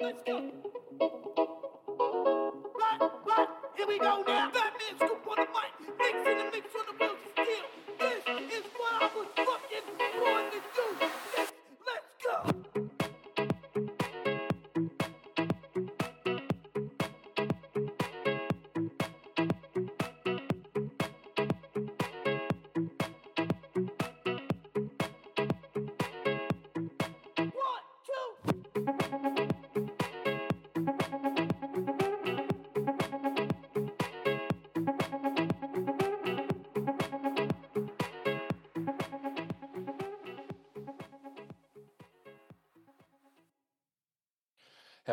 Let's go. Right, right. Here we go now. Fat Man Scoop on the mic. Mix in the mix on the wheels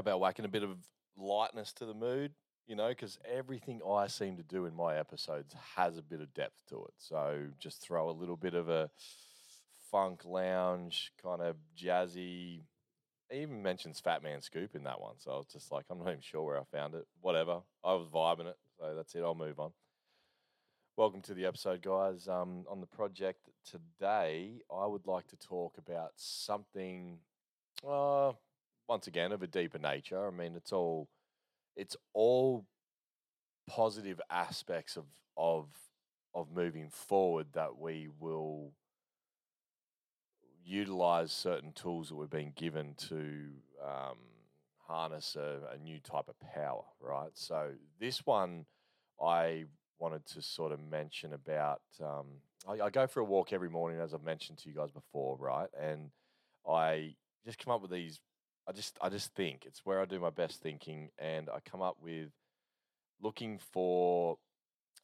about whacking a bit of lightness to the mood? You know, because everything I seem to do in my episodes has a bit of depth to it. So just throw a little bit of a funk lounge, kind of jazzy. It even mentions Fat Man Scoop in that one. So I was just like, I'm not even sure where I found it. Whatever. I was vibing it. So that's it. I'll move on. Welcome to the episode, guys. Um, on the project today, I would like to talk about something. Uh, once again of a deeper nature. I mean, it's all it's all positive aspects of of of moving forward that we will utilize certain tools that we've been given to um, harness a, a new type of power, right? So this one I wanted to sort of mention about. Um, I, I go for a walk every morning, as I've mentioned to you guys before, right? And I just come up with these I just I just think it's where I do my best thinking, and I come up with looking for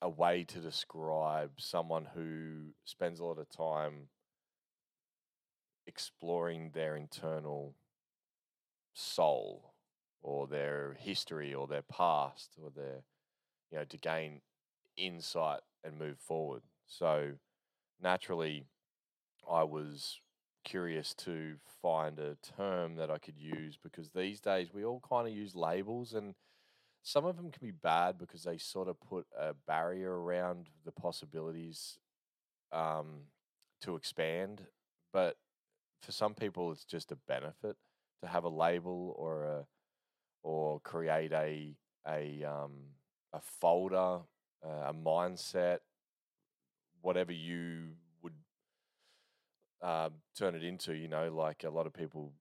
a way to describe someone who spends a lot of time exploring their internal soul or their history or their past or their you know to gain insight and move forward. So naturally I was curious to find a term that I could use because these days we all kind of use labels and some of them can be bad because they sort of put a barrier around the possibilities um, to expand. But for some people, it's just a benefit to have a label or a or create a a um, a folder, uh, a mindset, whatever you um, turn it into. You know, like a lot of people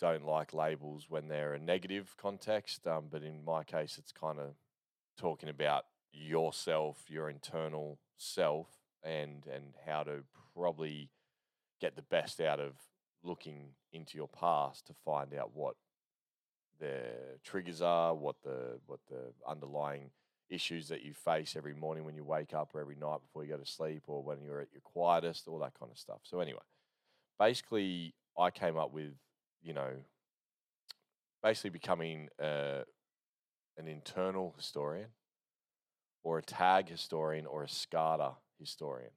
don't like labels when they're a negative context, um, but in my case, it's kind of talking about yourself, your internal self, and and how to probably get the best out of looking into your past to find out what the triggers are, what the what the underlying issues that you face every morning when you wake up or every night before you go to sleep or when you're at your quietest, all that kind of stuff. So anyway, basically I came up with, you know, basically becoming uh, an internal historian or a tag historian or a SCADA historian.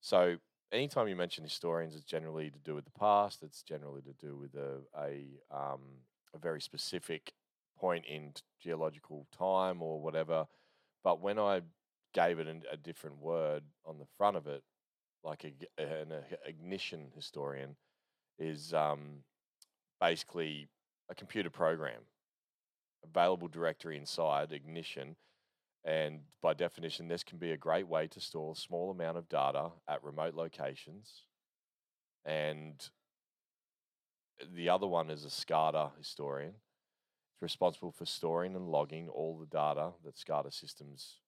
So anytime you mention historians, it's generally to do with the past. It's generally to do with a a, um, a very specific point in geological time or whatever. But when I gave it an, a different word on the front of it, like a, an a- ignition historian, is um, basically a computer program, available directory inside ignition. And by definition, this can be a great way to store a small amount of data at remote locations. And the other one is a SCADA historian. It's responsible for storing and logging all the data that SCADA systems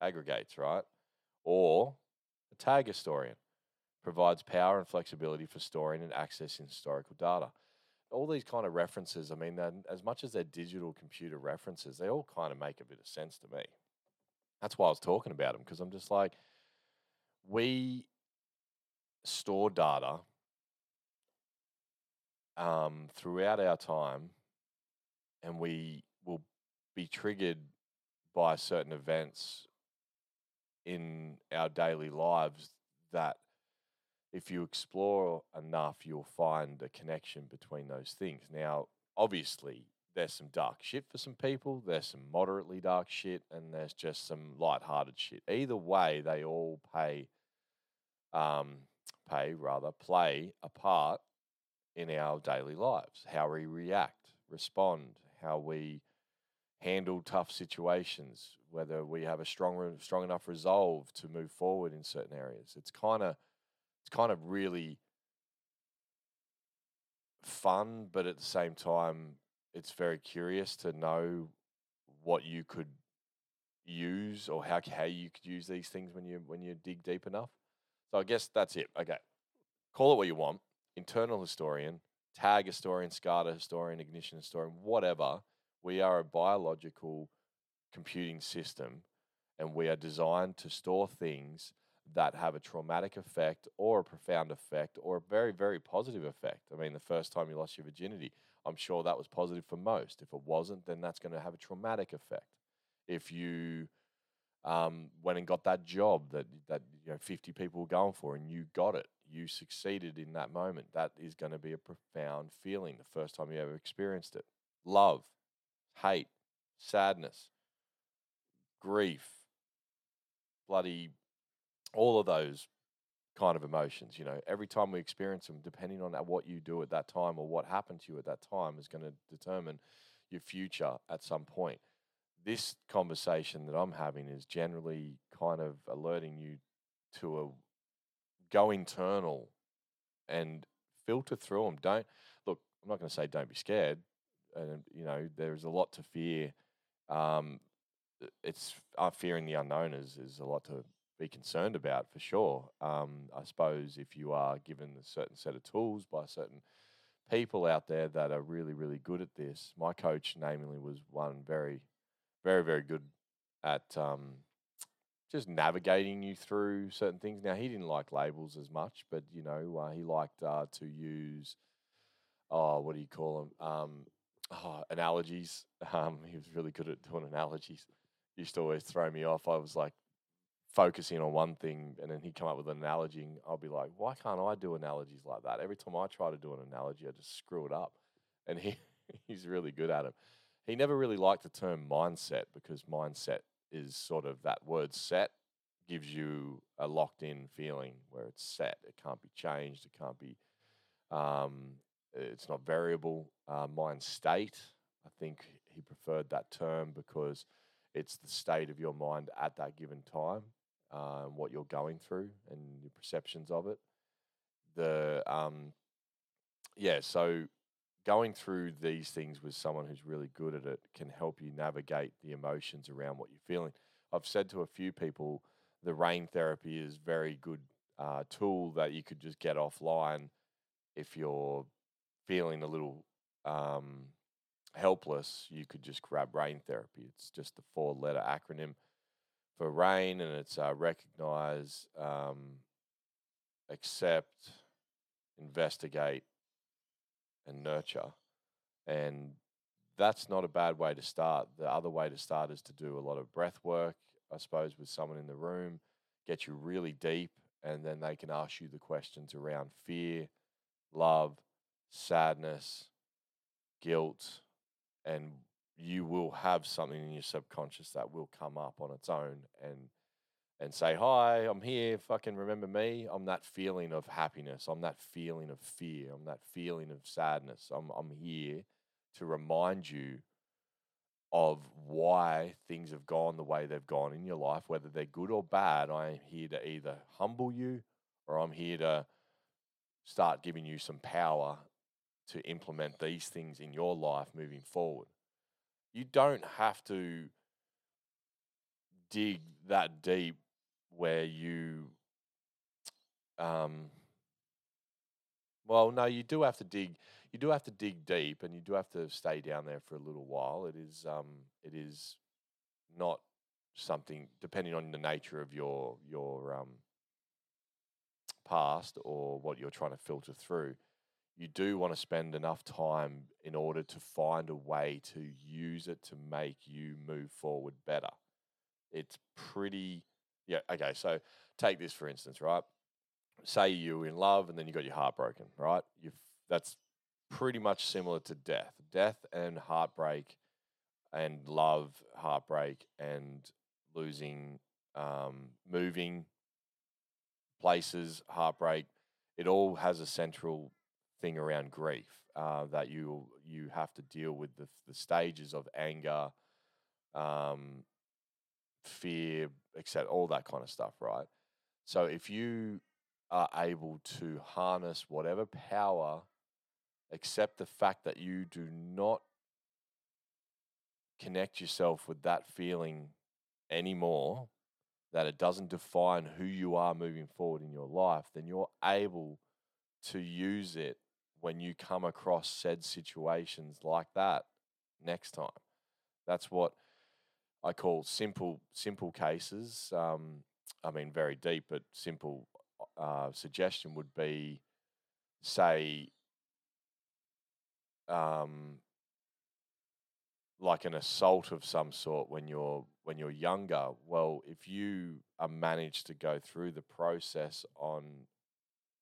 aggregates, right? Or a tag historian provides power and flexibility for storing and accessing historical data. All these kind of references, I mean, as much as they're digital computer references, they all kind of make a bit of sense to me. That's why I was talking about them because I'm just like, we store data um, throughout our time, and we will be triggered by certain events in our daily lives that if you explore enough, you'll find a connection between those things. Now, obviously, there's some dark shit for some people, there's some moderately dark shit, and there's just some light-hearted shit. Either way, they all pay, um, pay rather, play a part in our daily lives. How we react, respond, how we handle tough situations, whether we have a strong strong enough resolve to move forward in certain areas. It's kind of it's kind of really fun, but at the same time, it's very curious to know what you could use or how how you could use these things when you when you dig deep enough. So I guess that's it. Okay, call it what you want. Internal historian, tag historian, SCADA historian, ignition historian, whatever. We are a biological computing system, and we are designed to store things that have a traumatic effect or a profound effect or a very very positive effect. I mean, the first time you lost your virginity, I'm sure that was positive for most. If it wasn't, then that's going to have a traumatic effect. If you um, went and got that job that that you know 50 people were going for and you got it, you succeeded in that moment. That is going to be a profound feeling the first time you ever experienced it. Love, hate, sadness, grief, bloody, all of those kind of emotions. You know, every time we experience them, depending on what you do at that time or what happened to you at that time, is going to determine your future at some point. This conversation that I'm having is generally kind of alerting you to a go internal and filter through them. Don't look. I'm not going to say don't be scared. And you know, there's a lot to fear. Um, it's uh, fearing the unknown is is a lot to be concerned about for sure. Um, I suppose if you are given a certain set of tools by certain people out there that are really, really good at this, my coach, namely, was one very, very, very good at um, just navigating you through certain things. Now, he didn't like labels as much, but you know, uh, he liked uh, to use, oh, what do you call them? Um, oh, analogies. Um, he was really good at doing analogies. Used to always throw me off. I was like, focusing on one thing and then he'd come up with an analogy and I'll be like, why can't I do analogies like that? Every time I try to do an analogy, I just screw it up. And he, he's really good at it. He never really liked the term mindset because mindset is sort of that word set gives you a locked in feeling where it's set. It can't be changed. It can't be, um, it's not variable. Uh, mind state, I think he preferred that term because it's the state of your mind at that given time uh, what you're going through and your perceptions of it. The um, yeah, so going through these things with someone who's really good at it can help you navigate the emotions around what you're feeling. I've said to a few people, the rain therapy is very good uh, tool that you could just get offline if you're feeling a little um, helpless. You could just grab rain therapy. It's just the four letter acronym for RAIN, and it's uh, recognize, um, accept, investigate, and nurture. And that's not a bad way to start. The other way to start is to do a lot of breath work, I suppose, with someone in the room, get you really deep, and then they can ask you the questions around fear, love, sadness, guilt, and you will have something in your subconscious that will come up on its own and and say hi i'm here fucking remember me. I'm that feeling of happiness. I'm that feeling of fear. I'm that feeling of sadness. I'm, I'm here to remind you of why things have gone the way they've gone in your life whether they're good or bad. I am here to either humble you or i'm here to start giving you some power to implement these things in your life moving forward you don't have to dig that deep where you um well no you do have to dig you do have to dig deep and you do have to stay down there for a little while. It is um it is not something depending on the nature of your your um past or what you're trying to filter through you do want to spend enough time in order to find a way to use it to make you move forward better. It's pretty, yeah, okay. So take this for instance, right? Say you're in love and then you got your heart broken, right? You've, that's pretty much similar to death. Death and heartbreak and love, heartbreak and losing, um, moving places, heartbreak, it all has a central thing around grief uh, that you you have to deal with the, the stages of anger, um, fear, etc., all that kind of stuff, right? So if you are able to harness whatever power, accept the fact that you do not connect yourself with that feeling anymore, that it doesn't define who you are moving forward in your life, then you're able to use it when you come across said situations like that next time. That's what I call simple simple cases. Um, I mean, very deep, but simple uh, suggestion would be, say, um, like an assault of some sort when you're when you're younger. Well, if you are managed to go through the process on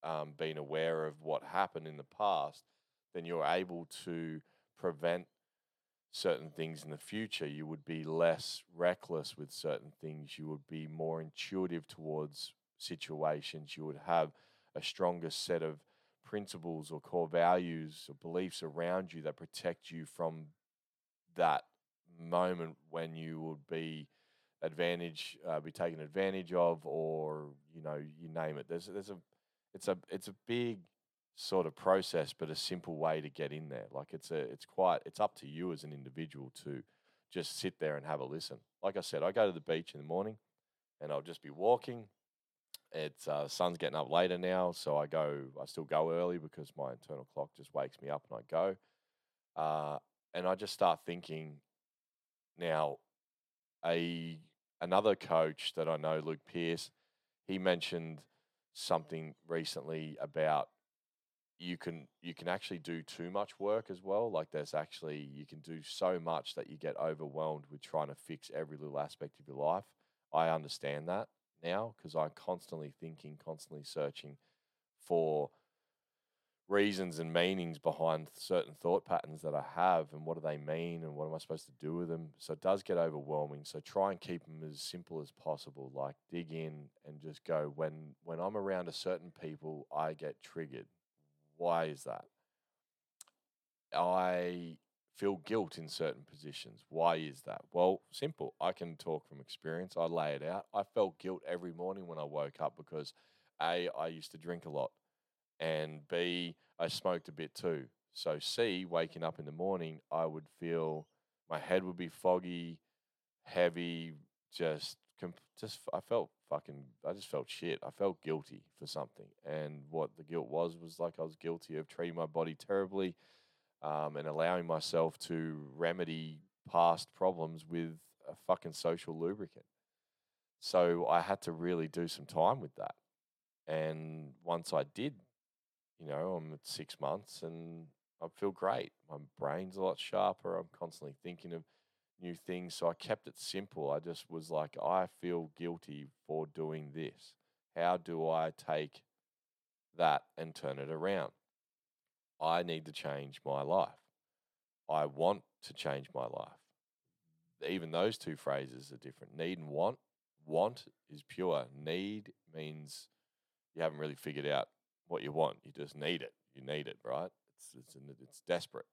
um, being aware of what happened in the past, then you're able to prevent certain things in the future. You would be less reckless with certain things. You would be more intuitive towards situations. You would have a stronger set of principles or core values or beliefs around you that protect you from that moment when you would be advantage uh, be taken advantage of or you know you name it there's there's a it's a it's a big sort of process but a simple way to get in there. Like it's a it's quite it's up to you as an individual to just sit there and have a listen. Like i said i go to the beach in the morning and i'll just be walking. It's uh, sun's getting up later now so i go i still go early because my internal clock just wakes me up and i go. Uh, and I just start thinking now a another coach that I know, Luke Pierce, he mentioned something recently about you can you can actually do too much work as well. Like there's actually you can do so much that you get overwhelmed with trying to fix every little aspect of your life. I understand that now because I'm constantly thinking, constantly searching for reasons and meanings behind certain thought patterns that I have and what do they mean and what am I supposed to do with them. So it does get overwhelming. So try and keep them as simple as possible. Like dig in and just go when when I'm around a certain people, I get triggered. Why is that? I feel guilt in certain positions. Why is that? Well, simple. I can talk from experience. I lay it out. I felt guilt every morning when I woke up because A, I used to drink a lot and B, I smoked a bit too. So C, waking up in the morning, I would feel my head would be foggy, heavy, just just I felt fucking I just felt shit. I felt guilty for something, and what the guilt was was like I was guilty of treating my body terribly, um, and allowing myself to remedy past problems with a fucking social lubricant. So I had to really do some time with that, and once I did you know, I'm at six months and I feel great. My brain's a lot sharper. I'm constantly thinking of new things. So I kept it simple. I just was like, I feel guilty for doing this. How do I take that and turn it around? I need to change my life. I want to change my life. Even those two phrases are different. Need and want. Want is pure. Need means you haven't really figured out what you want. You just need it. You need it, right? It's it's it's desperate,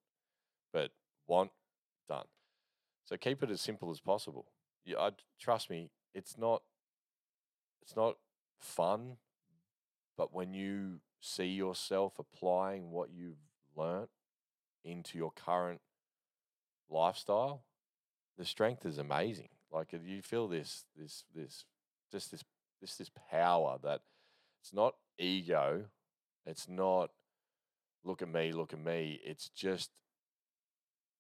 but want done. So keep it as simple as possible. You, I, trust me, it's not it's not fun, but when you see yourself applying what you've learnt into your current lifestyle, the strength is amazing. Like if you feel this this this just this this this power that it's not ego it's not look at me, look at me. It's just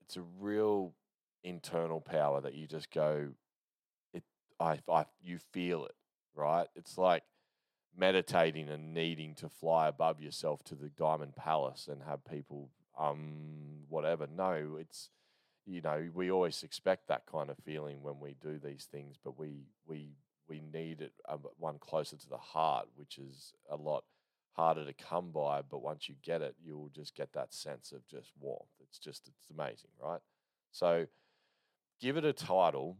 it's a real internal power that you just go it I I you feel it, right? It's like meditating and needing to fly above yourself to the Diamond Palace and have people um whatever. No, it's you know, we always expect that kind of feeling when we do these things, but we we we need it um, one closer to the heart, which is a lot harder to come by, but once you get it, you'll just get that sense of just warmth. It's just, it's amazing, right? So give it a title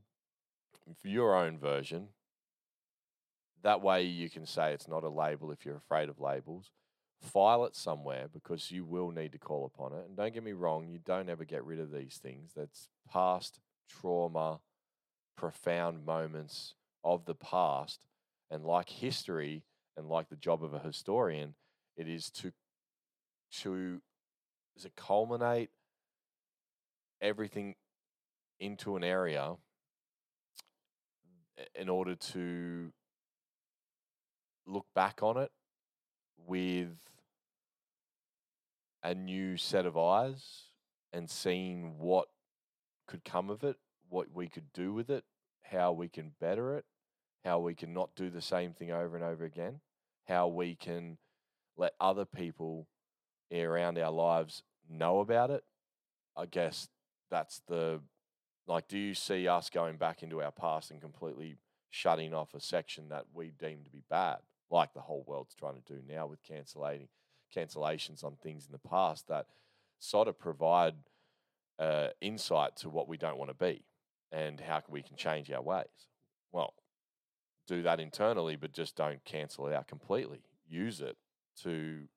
for your own version. That way you can say it's not a label if you're afraid of labels. file it somewhere because you will need to call upon it. And don't get me wrong, you don't ever get rid of these things. That's past trauma, profound moments of the past. And like history and like the job of a historian, it is to to is it culminate everything into an area in order to look back on it with a new set of eyes and seeing what could come of it, what we could do with it, how we can better it, how we can not do the same thing over and over again, how we can let other people around our lives know about it. I guess that's the like do you see us going back into our past and completely shutting off a section that we deem to be bad like the whole world's trying to do now with cancellating cancellations on things in the past that sort of provide uh, insight to what we don't want to be and how we can change our ways. Well, do that internally, but just don't cancel it out completely. Use it to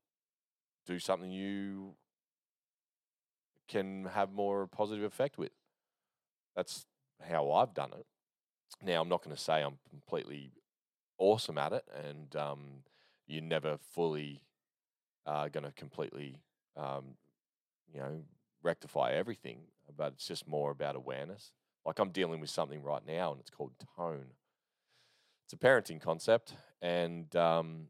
do something you can have more positive effect with. That's how I've done it. Now, I'm not going to say I'm completely awesome at it, and um, you're never fully uh, going to completely, um, you know, rectify everything. But it's just more about awareness. Like I'm dealing with something right now, and it's called tone. It's a parenting concept, and um,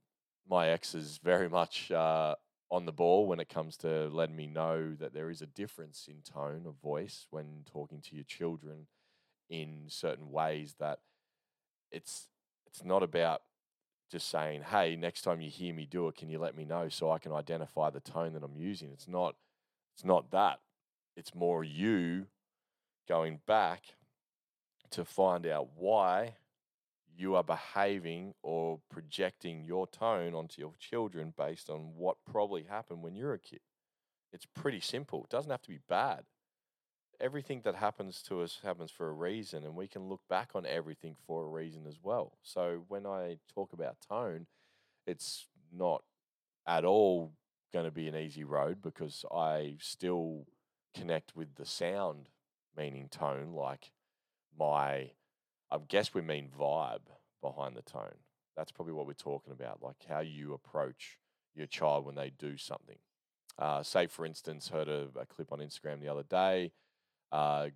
my ex is very much uh, on the ball when it comes to letting me know that there is a difference in tone of voice when talking to your children in certain ways that it's it's not about just saying, "Hey, next time you hear me do it, can you let me know so I can identify the tone that I'm using?" It's not it's not that. It's more you going back to find out why you are behaving or projecting your tone onto your children based on what probably happened when you're a kid. It's pretty simple. It doesn't have to be bad. Everything that happens to us happens for a reason, and we can look back on everything for a reason as well. So when I talk about tone, it's not at all going to be an easy road because I still connect with the sound meaning tone, like my I guess we mean vibe behind the tone. That's probably what we're talking about, like how you approach your child when they do something. Uh, say, for instance, heard a, a, clip on Instagram the other day. Uh,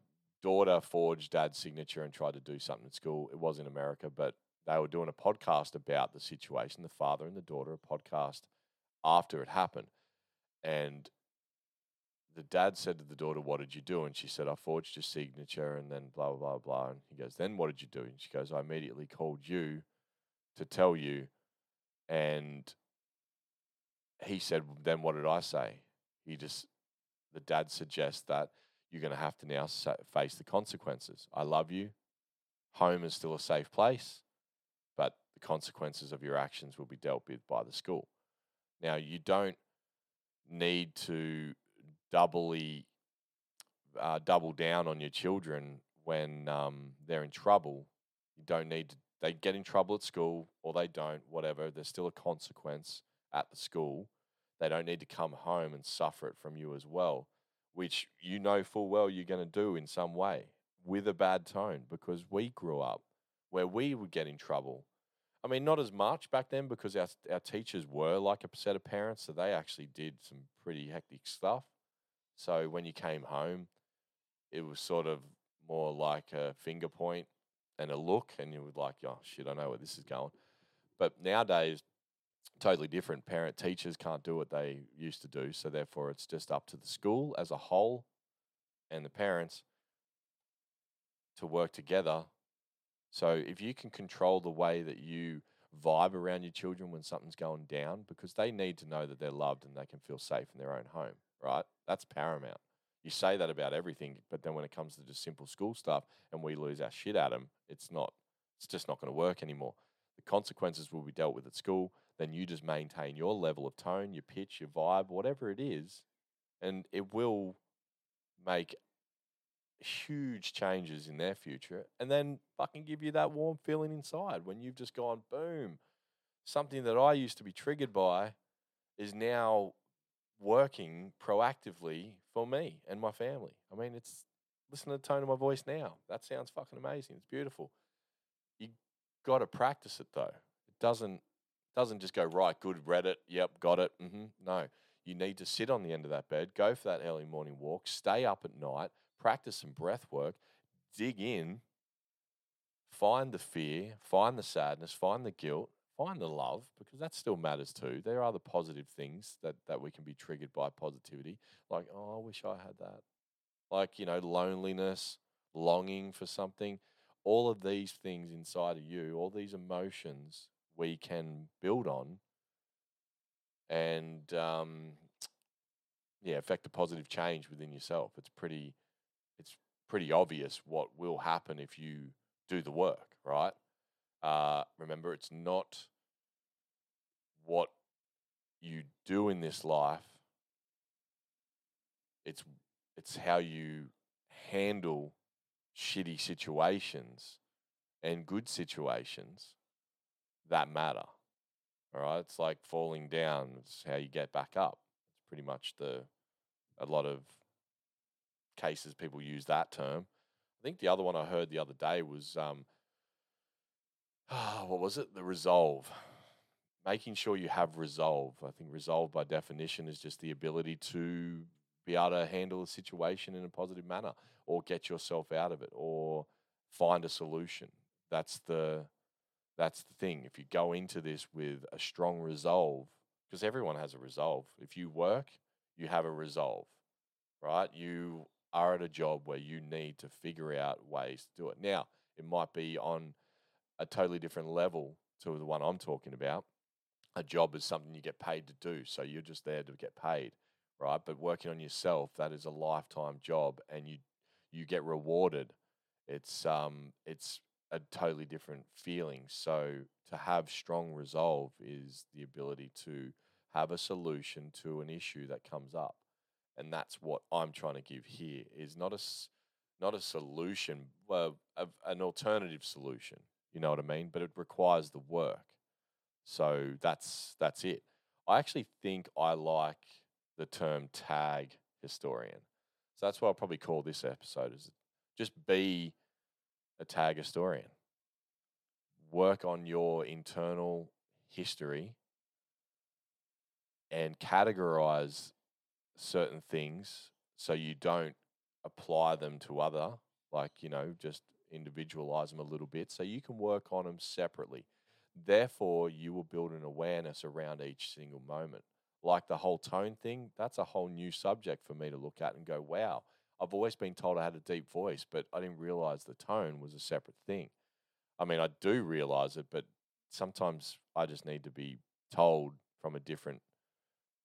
daughter forged dad's signature and tried to do something at school. It was in America, but they were doing a podcast about the situation, the father and the daughter, a podcast after it happened. And the dad said to the daughter, What did you do? And she said, I forged your signature and then blah, blah, blah, blah. And he goes, Then what did you do? And she goes, I immediately called you to tell you. And he said, Then what did I say? He just, the dad suggests that you're going to have to now face the consequences. I love you. Home is still a safe place, but the consequences of your actions will be dealt with by the school. Now, you don't need to doubly uh, double down on your children when um, they're in trouble. You don't need to, they get in trouble at school or they don't, whatever. There's still a consequence at the school. They don't need to come home and suffer it from you as well, which you know full well you're going to do in some way with a bad tone because we grew up where we would get in trouble. I mean, not as much back then because our, our teachers were like a set of parents, so they actually did some pretty hectic stuff. So when you came home, it was sort of more like a finger point and a look, and you were like, oh shit, I know where this is going. But nowadays, totally different. Parent teachers can't do what they used to do, so therefore it's just up to the school as a whole and the parents to work together. So if you can control the way that you vibe around your children when something's going down, because they need to know that they're loved and they can feel safe in their own home right? That's paramount. You say that about everything, but then when it comes to just simple school stuff and we lose our shit at them, it's not, it's just not going to work anymore. The consequences will be dealt with at school. Then you just maintain your level of tone, your pitch, your vibe, whatever it is, and it will make huge changes in their future and then fucking give you that warm feeling inside when you've just gone boom something that I used to be triggered by is now working proactively for me and my family. I mean, it's listen to the tone of my voice now. That sounds fucking amazing. It's beautiful. You got to practice it though. It doesn't doesn't just go right. Good, read it. Yep, got it. Mm-hmm. No, you need to sit on the end of that bed, go for that early morning walk, stay up at night, practice some breath work, dig in, find the fear, find the sadness, find the guilt, find the love, because that still matters too. There are the positive things that, that we can be triggered by positivity, like, oh, I wish I had that. Like, you know, loneliness, longing for something. All of these things inside of you, all these emotions we can build on and um, yeah, affect a positive change within yourself. It's pretty, it's pretty obvious what will happen if you do the work, right? Uh, remember, it's not what you do in this life. It's it's how you handle shitty situations and good situations that matter. All right, it's like falling down. It's how you get back up. It's pretty much the a lot of cases people use that term. I think the other one I heard the other day was um, Ah, what was it? The resolve. Making sure you have resolve. I think resolve by definition is just the ability to be able to handle a situation in a positive manner or get yourself out of it or find a solution. That's the that's the thing. If you go into this with a strong resolve, because everyone has a resolve. If you work, you have a resolve, right? You are at a job where you need to figure out ways to do it. Now, it might be on a totally different level to the one I'm talking about. A job is something you get paid to do, so you're just there to get paid, right? But working on yourself, that is a lifetime job, and you you get rewarded. It's um it's a totally different feeling. So to have strong resolve is the ability to have a solution to an issue that comes up. And that's what I'm trying to give here is not a not a solution, well, an alternative solution. You know what I mean? But it requires the work. So that's that's it. I actually think I like the term tag historian. So that's what I'll probably call this episode is just be a tag historian. Work on your internal history and categorize certain things so you don't apply them to other, like, you know, just individualize them a little bit so you can work on them separately. Therefore, you will build an awareness around each single moment. Like the whole tone thing, that's a whole new subject for me to look at and go, wow, I've always been told I had a deep voice, but I didn't realize the tone was a separate thing. I mean, I do realize it, but sometimes I just need to be told from a different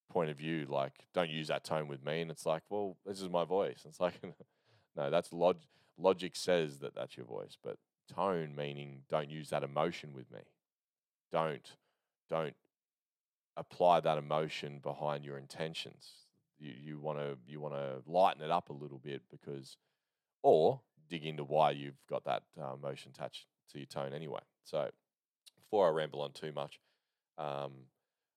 point of view, like, don't use that tone with me. And it's like, well, this is my voice. It's like, no, that's log- logic says that that's your voice, but tone meaning don't use that emotion with me. Don't, don't apply that emotion behind your intentions you you want to you want to lighten it up a little bit because, or dig into why you've got that uh, motion attached to your tone anyway. So, before I ramble on too much, um,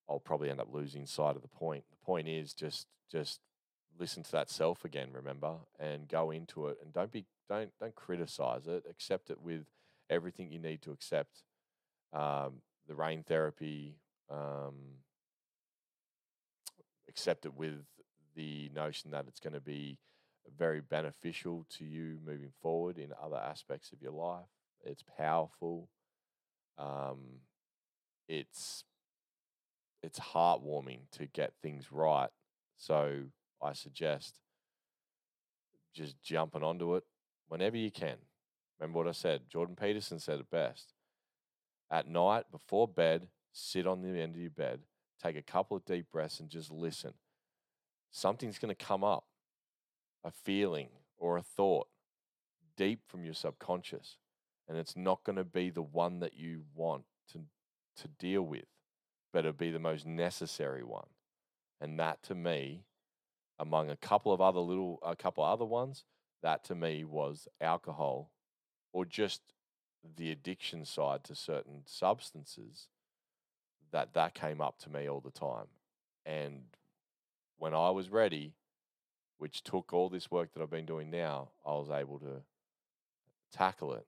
I'll probably end up losing sight of the point. The point is just just listen to that self again. Remember and go into it and don't be don't don't criticize it. Accept it with everything you need to accept. Um, the rain therapy. Um, accept it with the notion that it's going to be very beneficial to you moving forward in other aspects of your life. It's powerful. Um, it's it's heartwarming to get things right. So I suggest just jumping onto it whenever you can. Remember what I said. Jordan Peterson said it best. At night, before bed, sit on the end of your bed, take a couple of deep breaths, and just listen something's going to come up a feeling or a thought deep from your subconscious and it's not going to be the one that you want to to deal with but it'll be the most necessary one and that to me among a couple of other little a couple other ones that to me was alcohol or just the addiction side to certain substances that that came up to me all the time And when I was ready, which took all this work that I've been doing now, I was able to tackle it.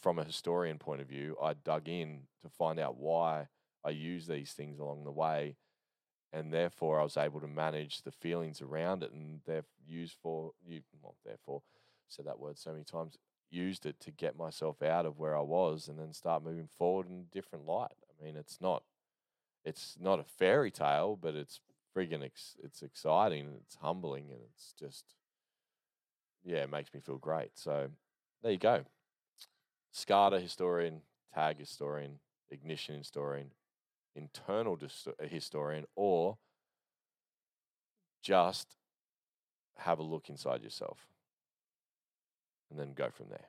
From a historian point of view, I dug in to find out why I use these things along the way. And therefore, I was able to manage the feelings around it and they're used for, you, well, therefore, said that word so many times, used it to get myself out of where I was and then start moving forward in a different light. I mean, it's not, it's not a fairy tale, but it's friggin' ex- it's exciting and it's humbling and it's just yeah, it makes me feel great. So there you go. SCADA historian, tag historian, ignition historian, internal historian, or just have a look inside yourself and then go from there.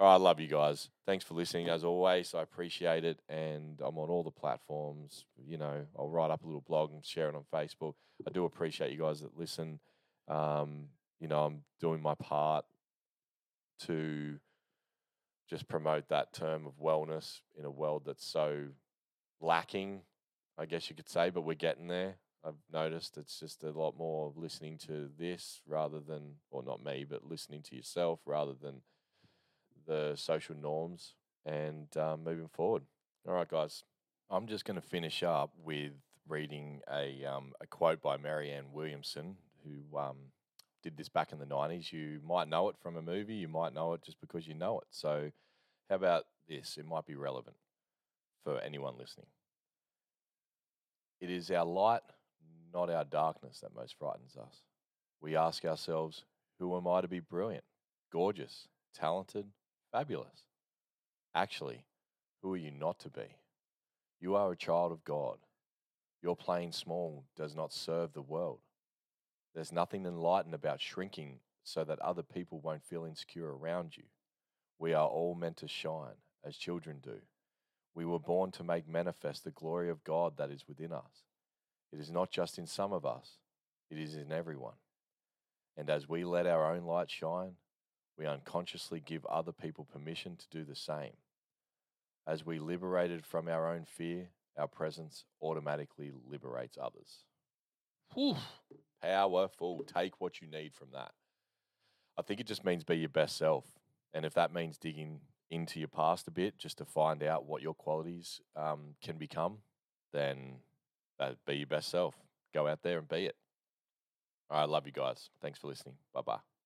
All right, I love you guys. Thanks for listening as always. I appreciate it. And I'm on all the platforms. You know, I'll write up a little blog and share it on Facebook. I do appreciate you guys that listen. Um, you know, I'm doing my part to just promote that term of wellness in a world that's so lacking, I guess you could say, but we're getting there. I've noticed it's just a lot more listening to this rather than, or not me, but listening to yourself rather than the social norms and um, moving forward. All right, guys. I'm just going to finish up with reading a um, a quote by Marianne Williamson, who um, did this back in the 90s. You might know it from a movie, you might know it just because you know it. So, how about this? It might be relevant for anyone listening. It is our light, not our darkness, that most frightens us. We ask ourselves, who am I to be brilliant, gorgeous, talented, fabulous? Actually, who are you not to be? You are a child of God. Your playing small does not serve the world. There's nothing enlightened about shrinking so that other people won't feel insecure around you. We are all meant to shine, as children do. We were born to make manifest the glory of God that is within us. It is not just in some of us, it is in everyone. And as we let our own light shine, we unconsciously give other people permission to do the same. As we liberated from our own fear, our presence automatically liberates others. Whew, powerful. Take what you need from that. I think it just means be your best self. And if that means digging into your past a bit just to find out what your qualities um, can become, then that be your best self. Go out there and be it. All right, love you guys. Thanks for listening. Bye bye.